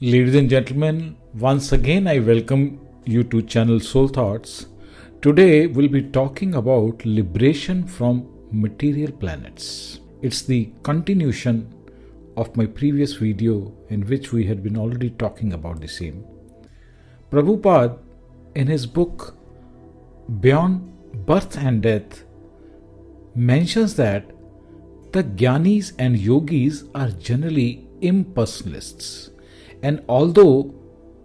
Ladies and gentlemen, once again I welcome you to channel Soul Thoughts. Today we'll be talking about liberation from material planets. It's the continuation of my previous video in which we had been already talking about the same. Prabhupada in his book Beyond Birth and Death mentions that the Gyanis and Yogis are generally impersonalists and although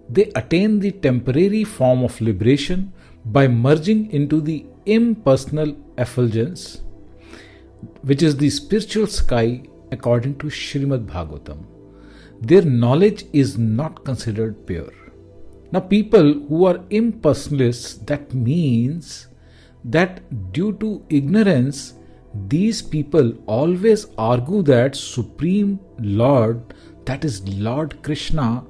they attain the temporary form of liberation by merging into the impersonal effulgence, which is the spiritual sky according to Srimad Bhagavatam, their knowledge is not considered pure. Now, people who are impersonalists, that means that due to ignorance, these people always argue that Supreme Lord that is Lord Krishna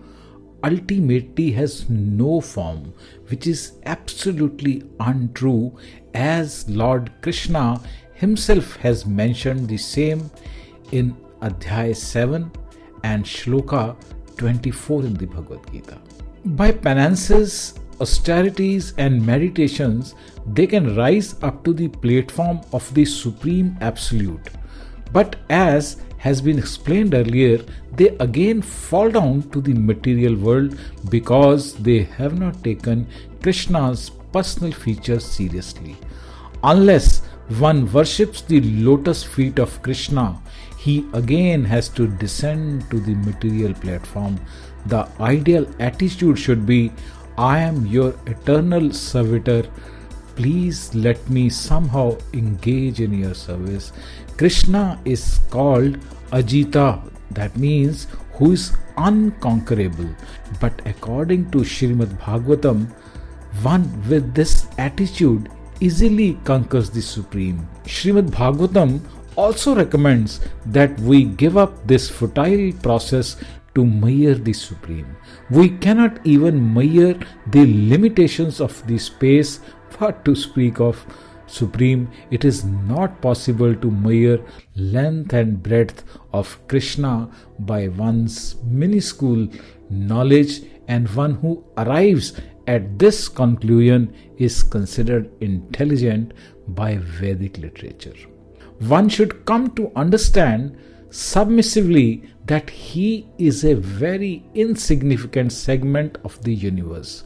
ultimately has no form, which is absolutely untrue, as Lord Krishna himself has mentioned the same in Adhyay 7 and Shloka 24 in the Bhagavad Gita. By penances, austerities, and meditations, they can rise up to the platform of the Supreme Absolute. But as has been explained earlier, they again fall down to the material world because they have not taken Krishna's personal features seriously. Unless one worships the lotus feet of Krishna, he again has to descend to the material platform. The ideal attitude should be I am your eternal servitor. Please let me somehow engage in your service. Krishna is called Ajita, that means who is unconquerable. But according to Srimad Bhagavatam, one with this attitude easily conquers the Supreme. Srimad Bhagavatam also recommends that we give up this futile process to measure the Supreme. We cannot even measure the limitations of the space, what to speak of Supreme, it is not possible to measure length and breadth of Krishna by one's minuscule knowledge, and one who arrives at this conclusion is considered intelligent by Vedic literature. One should come to understand submissively that he is a very insignificant segment of the universe.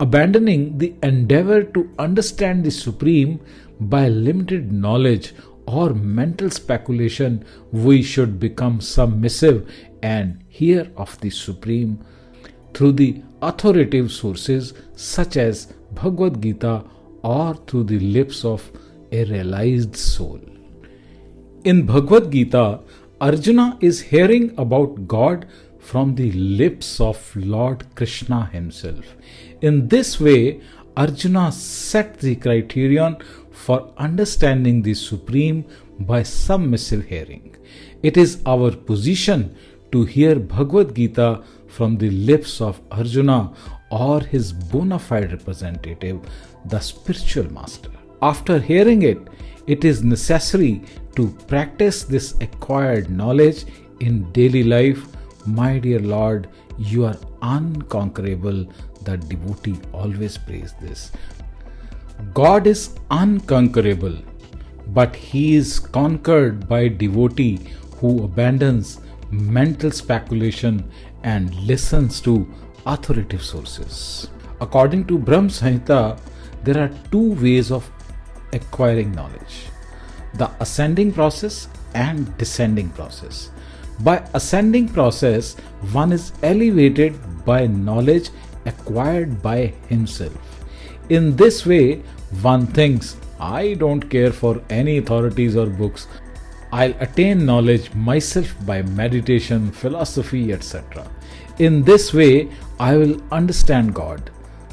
Abandoning the endeavor to understand the Supreme by limited knowledge or mental speculation, we should become submissive and hear of the Supreme through the authoritative sources such as Bhagavad Gita or through the lips of a realized soul. In Bhagavad Gita, Arjuna is hearing about God from the lips of Lord Krishna himself. In this way, Arjuna set the criterion for understanding the Supreme by submissive hearing. It is our position to hear Bhagavad Gita from the lips of Arjuna or his bona fide representative, the spiritual master. After hearing it, it is necessary to practice this acquired knowledge in daily life. My dear Lord, you are unconquerable. The devotee always prays this. God is unconquerable, but he is conquered by devotee who abandons mental speculation and listens to authoritative sources. According to Brahm there are two ways of acquiring knowledge the ascending process and descending process. By ascending process, one is elevated by knowledge acquired by himself. In this way, one thinks, I don't care for any authorities or books. I'll attain knowledge myself by meditation, philosophy, etc. In this way, I will understand God.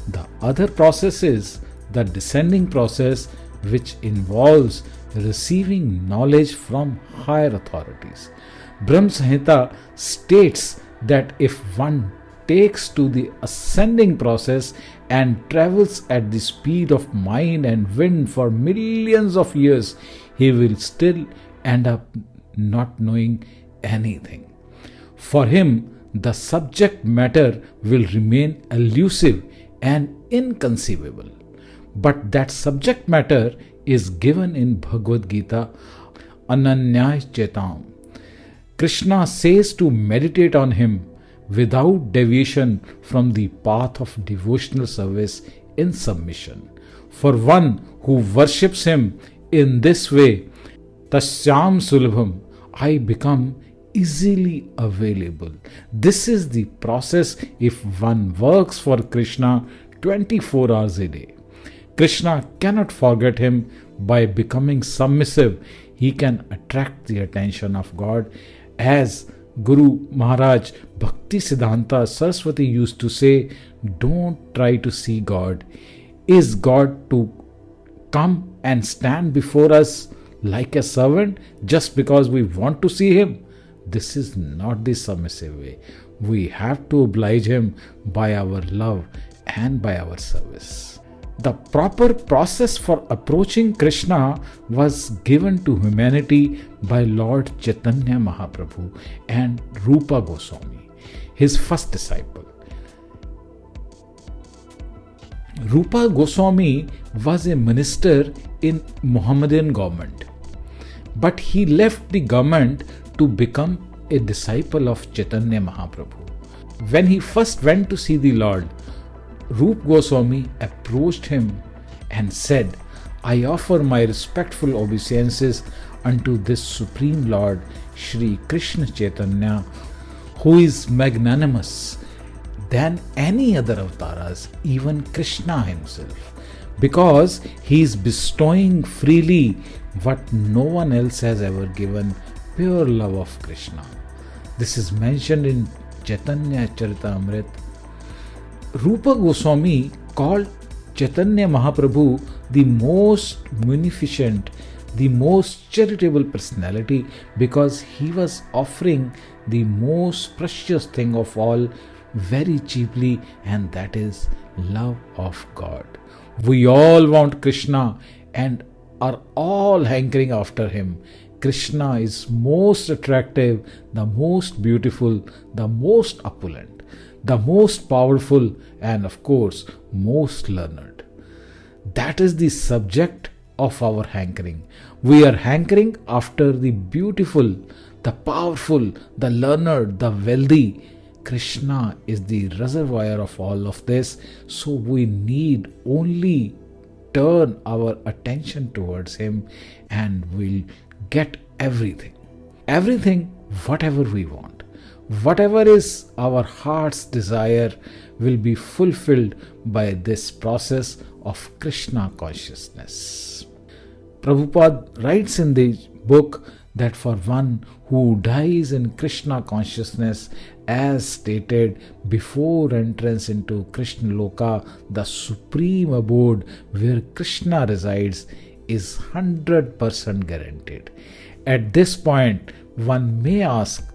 The other process is the descending process, which involves receiving knowledge from higher authorities. Brahm Samhita states that if one takes to the ascending process and travels at the speed of mind and wind for millions of years, he will still end up not knowing anything. For him, the subject matter will remain elusive and inconceivable. But that subject matter is given in Bhagavad Gita Ananyay Chetam. Krishna says to meditate on him without deviation from the path of devotional service in submission. For one who worships him in this way, Tasyam Sulabham, I become easily available. This is the process if one works for Krishna 24 hours a day. Krishna cannot forget him by becoming submissive. He can attract the attention of God as Guru Maharaj Bhakti Siddhanta Saraswati used to say, Don't try to see God. Is God to come and stand before us like a servant just because we want to see Him? This is not the submissive way. We have to oblige Him by our love and by our service. The proper process for approaching Krishna was given to humanity by Lord Chaitanya Mahaprabhu and Rupa Goswami, his first disciple. Rupa Goswami was a minister in Muhammadan government, but he left the government to become a disciple of Chaitanya Mahaprabhu. When he first went to see the Lord, Rup Goswami approached him and said, I offer my respectful obeisances unto this Supreme Lord, Sri Krishna Chaitanya, who is magnanimous than any other avatars, even Krishna himself, because he is bestowing freely what no one else has ever given pure love of Krishna. This is mentioned in Chaitanya Charitamrita Rupa Goswami called Chaitanya Mahaprabhu the most munificent, the most charitable personality because he was offering the most precious thing of all very cheaply, and that is love of God. We all want Krishna and are all hankering after him. Krishna is most attractive, the most beautiful, the most opulent the most powerful, and of course, most learned. That is the subject of our hankering. We are hankering after the beautiful, the powerful, the learned, the wealthy. Krishna is the reservoir of all of this, so we need only turn our attention towards Him and we'll get everything. Everything, whatever we want whatever is our heart's desire will be fulfilled by this process of Krishna consciousness. Prabhupada writes in the book that for one who dies in Krishna consciousness, as stated before entrance into Krishna Loka, the supreme abode where Krishna resides, is 100% guaranteed. At this point, one may ask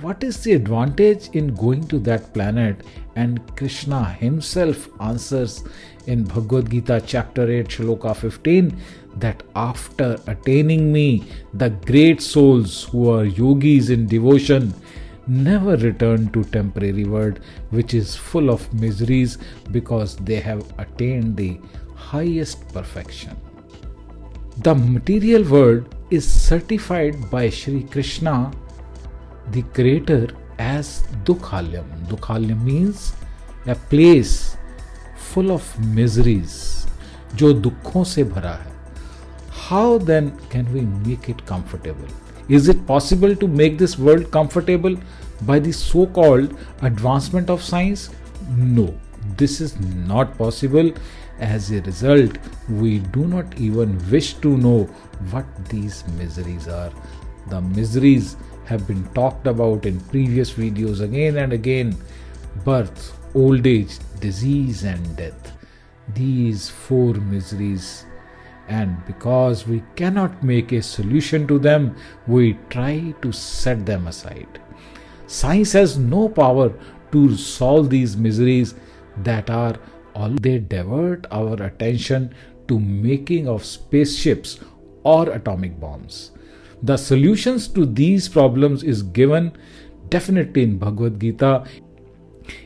what is the advantage in going to that planet? And Krishna himself answers in Bhagavad Gita chapter 8, shloka 15 that after attaining me, the great souls who are yogis in devotion never return to temporary world which is full of miseries because they have attained the highest perfection. The material world is certified by Sri Krishna the creator as Dukhalyam. Dukhalyam means a place full of miseries, जो दुखों से भरा है. How then can we make it comfortable? Is it possible to make this world comfortable by the so called advancement of science? No, this is not possible. As a result, we do not even wish to know what these miseries are. The miseries have been talked about in previous videos again and again birth, old age, disease, and death. These four miseries. And because we cannot make a solution to them, we try to set them aside. Science has no power to solve these miseries that are all they divert our attention to making of spaceships or atomic bombs the solutions to these problems is given definitely in Bhagavad Gita.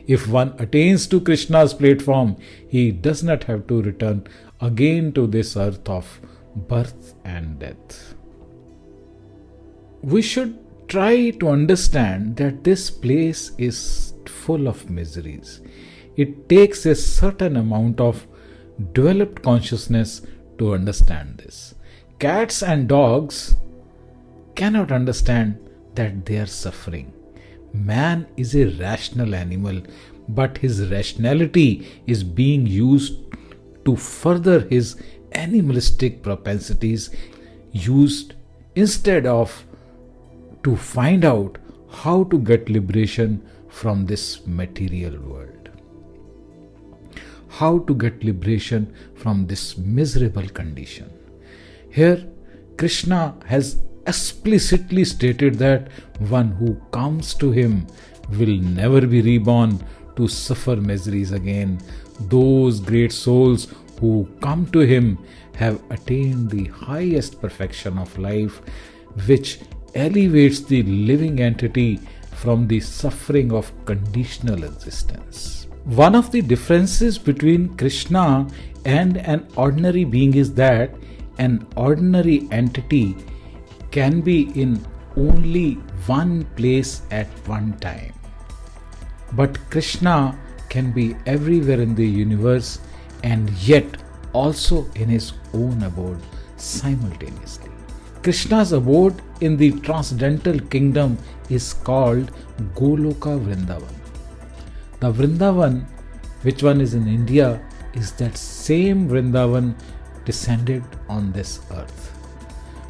If one attains to Krishna's platform, he does not have to return again to this earth of birth and death. We should try to understand that this place is full of miseries. It takes a certain amount of developed consciousness to understand this. Cats and dogs cannot understand that they are suffering. Man is a rational animal, but his rationality is being used to further his animalistic propensities, used instead of to find out how to get liberation from this material world. How to get liberation from this miserable condition. Here, Krishna has explicitly stated that one who comes to him will never be reborn to suffer miseries again. Those great souls who come to him have attained the highest perfection of life, which elevates the living entity from the suffering of conditional existence. One of the differences between Krishna and an ordinary being is that an ordinary entity can be in only one place at one time. But Krishna can be everywhere in the universe and yet also in his own abode simultaneously. Krishna's abode in the transcendental kingdom is called Goloka Vrindavan. The Vrindavan, which one is in India, is that same Vrindavan descended on this earth.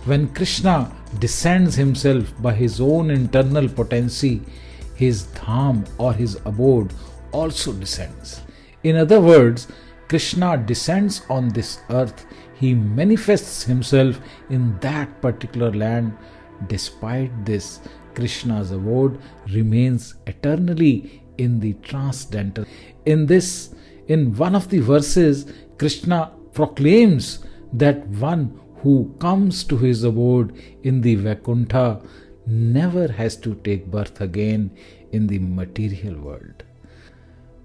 When Krishna descends himself by his own internal potency, his dham or his abode also descends. In other words, Krishna descends on this earth he manifests himself in that particular land. Despite this, Krishna's abode remains eternally in the transcendental. In this, in one of the verses, Krishna proclaims that one who comes to his abode in the Vaikuntha never has to take birth again in the material world.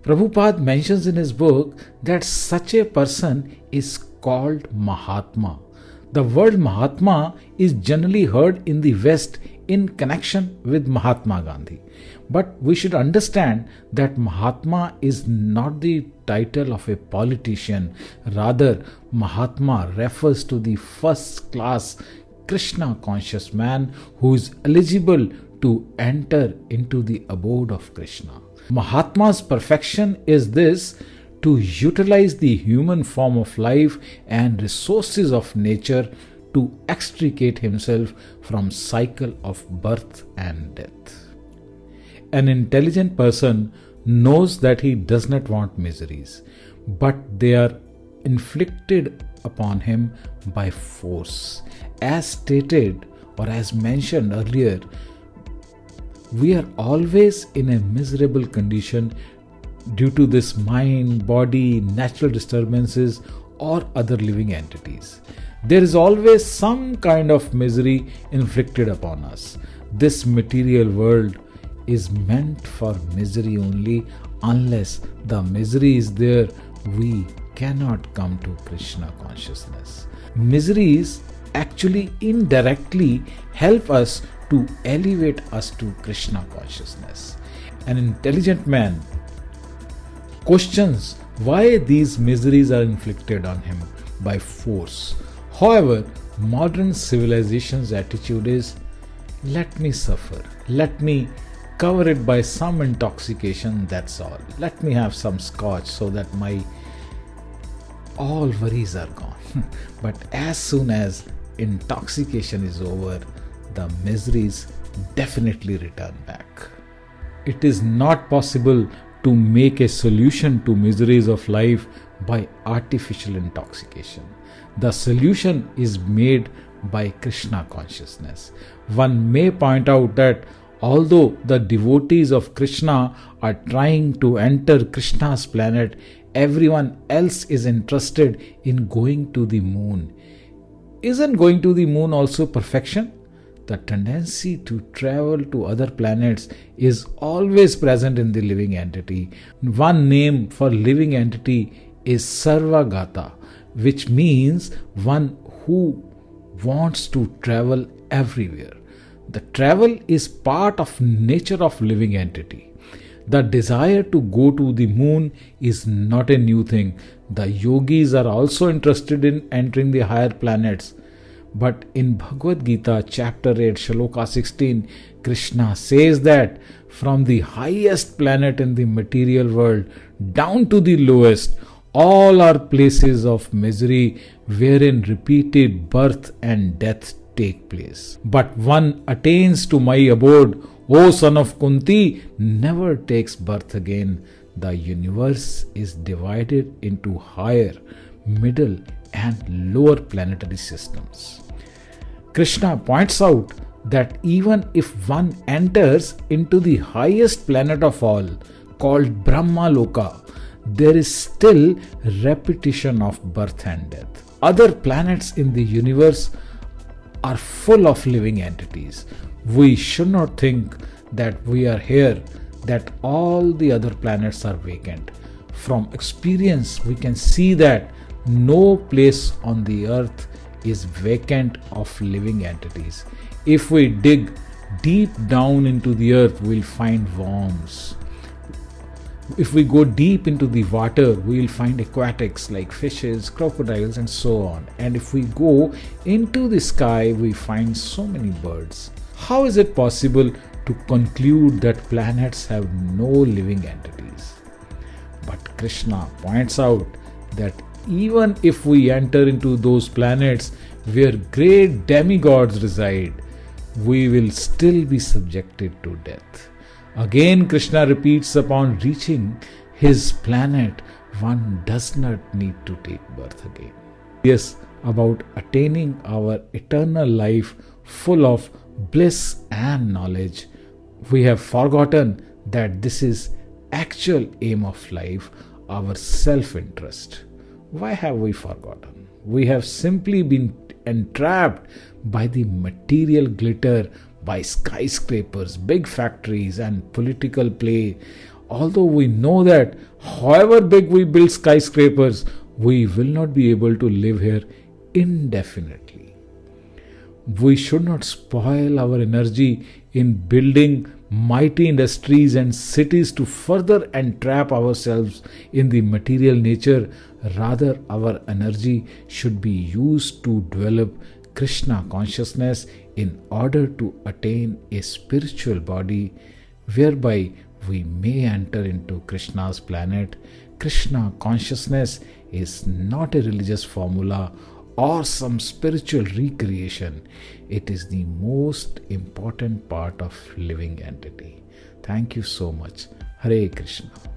Prabhupada mentions in his book that such a person is called Mahatma. The word Mahatma is generally heard in the West in connection with Mahatma Gandhi. But we should understand that Mahatma is not the title of a politician. Rather, Mahatma refers to the first class Krishna conscious man who is eligible to enter into the abode of Krishna. Mahatma's perfection is this to utilize the human form of life and resources of nature to extricate himself from cycle of birth and death. An intelligent person knows that he does not want miseries, but they are inflicted upon him by force. As stated or as mentioned earlier, we are always in a miserable condition due to this mind, body, natural disturbances, or other living entities. There is always some kind of misery inflicted upon us. This material world is meant for misery only unless the misery is there we cannot come to krishna consciousness miseries actually indirectly help us to elevate us to Krishna consciousness. An intelligent man questions why these miseries are inflicted on him by force. However, modern civilization's attitude is let me suffer, let me cover it by some intoxication, that's all. Let me have some scotch so that my all worries are gone. but as soon as intoxication is over, the miseries definitely return back. It is not possible to make a solution to miseries of life by artificial intoxication. The solution is made by Krishna consciousness. One may point out that although the devotees of Krishna are trying to enter Krishna's planet, everyone else is interested in going to the moon. Isn't going to the moon also perfection? the tendency to travel to other planets is always present in the living entity. One name for living entity is Sarvagata, which means one who wants to travel everywhere. The travel is part of nature of living entity. The desire to go to the moon is not a new thing. The yogis are also interested in entering the higher planets. But in Bhagavad Gita, chapter 8, Shloka 16, Krishna says that from the highest planet in the material world down to the lowest, all are places of misery wherein repeated birth and death take place. But one attains to my abode O son of Kunti, never takes birth again. The universe is divided into higher, middle, and lower planetary systems. Krishna points out that even if one enters into the highest planet of all, called Brahma Loka, there is still repetition of birth and death. Other planets in the universe are full of living entities we should not think that we are here, that all the other planets are vacant. From experience, we can see that no place on the earth is vacant of living entities. If we dig deep down into the earth, we'll find worms. If we go deep into the water, we'll find aquatics like fishes, crocodiles, and so on. And if we go into the sky, we find so many birds. How is it possible to conclude that planets have no living entities? But Krishna points out that even if we enter into those planets where great demigods reside, we will still be subjected to death. Again, Krishna repeats upon reaching his planet, one does not need to take birth again. Yes, about attaining our eternal life full of bliss and knowledge, we have forgotten that this is actual aim of life, our self-interest. Why have we forgotten? We have simply been entrapped by the material glitter, by skyscrapers, big factories, and political play. Although we know that however big we build skyscrapers, we will not be able to live here indefinitely we should not spoil our energy in building mighty industries and cities to further entrap ourselves in the material nature. Rather, our energy should be used to develop Krishna consciousness in order to attain a spiritual body whereby we may enter into Krishna's planet. Krishna consciousness is not a religious formula or some spiritual recreation, it is the most important part of living entity. Thank you so much. Hare Krishna.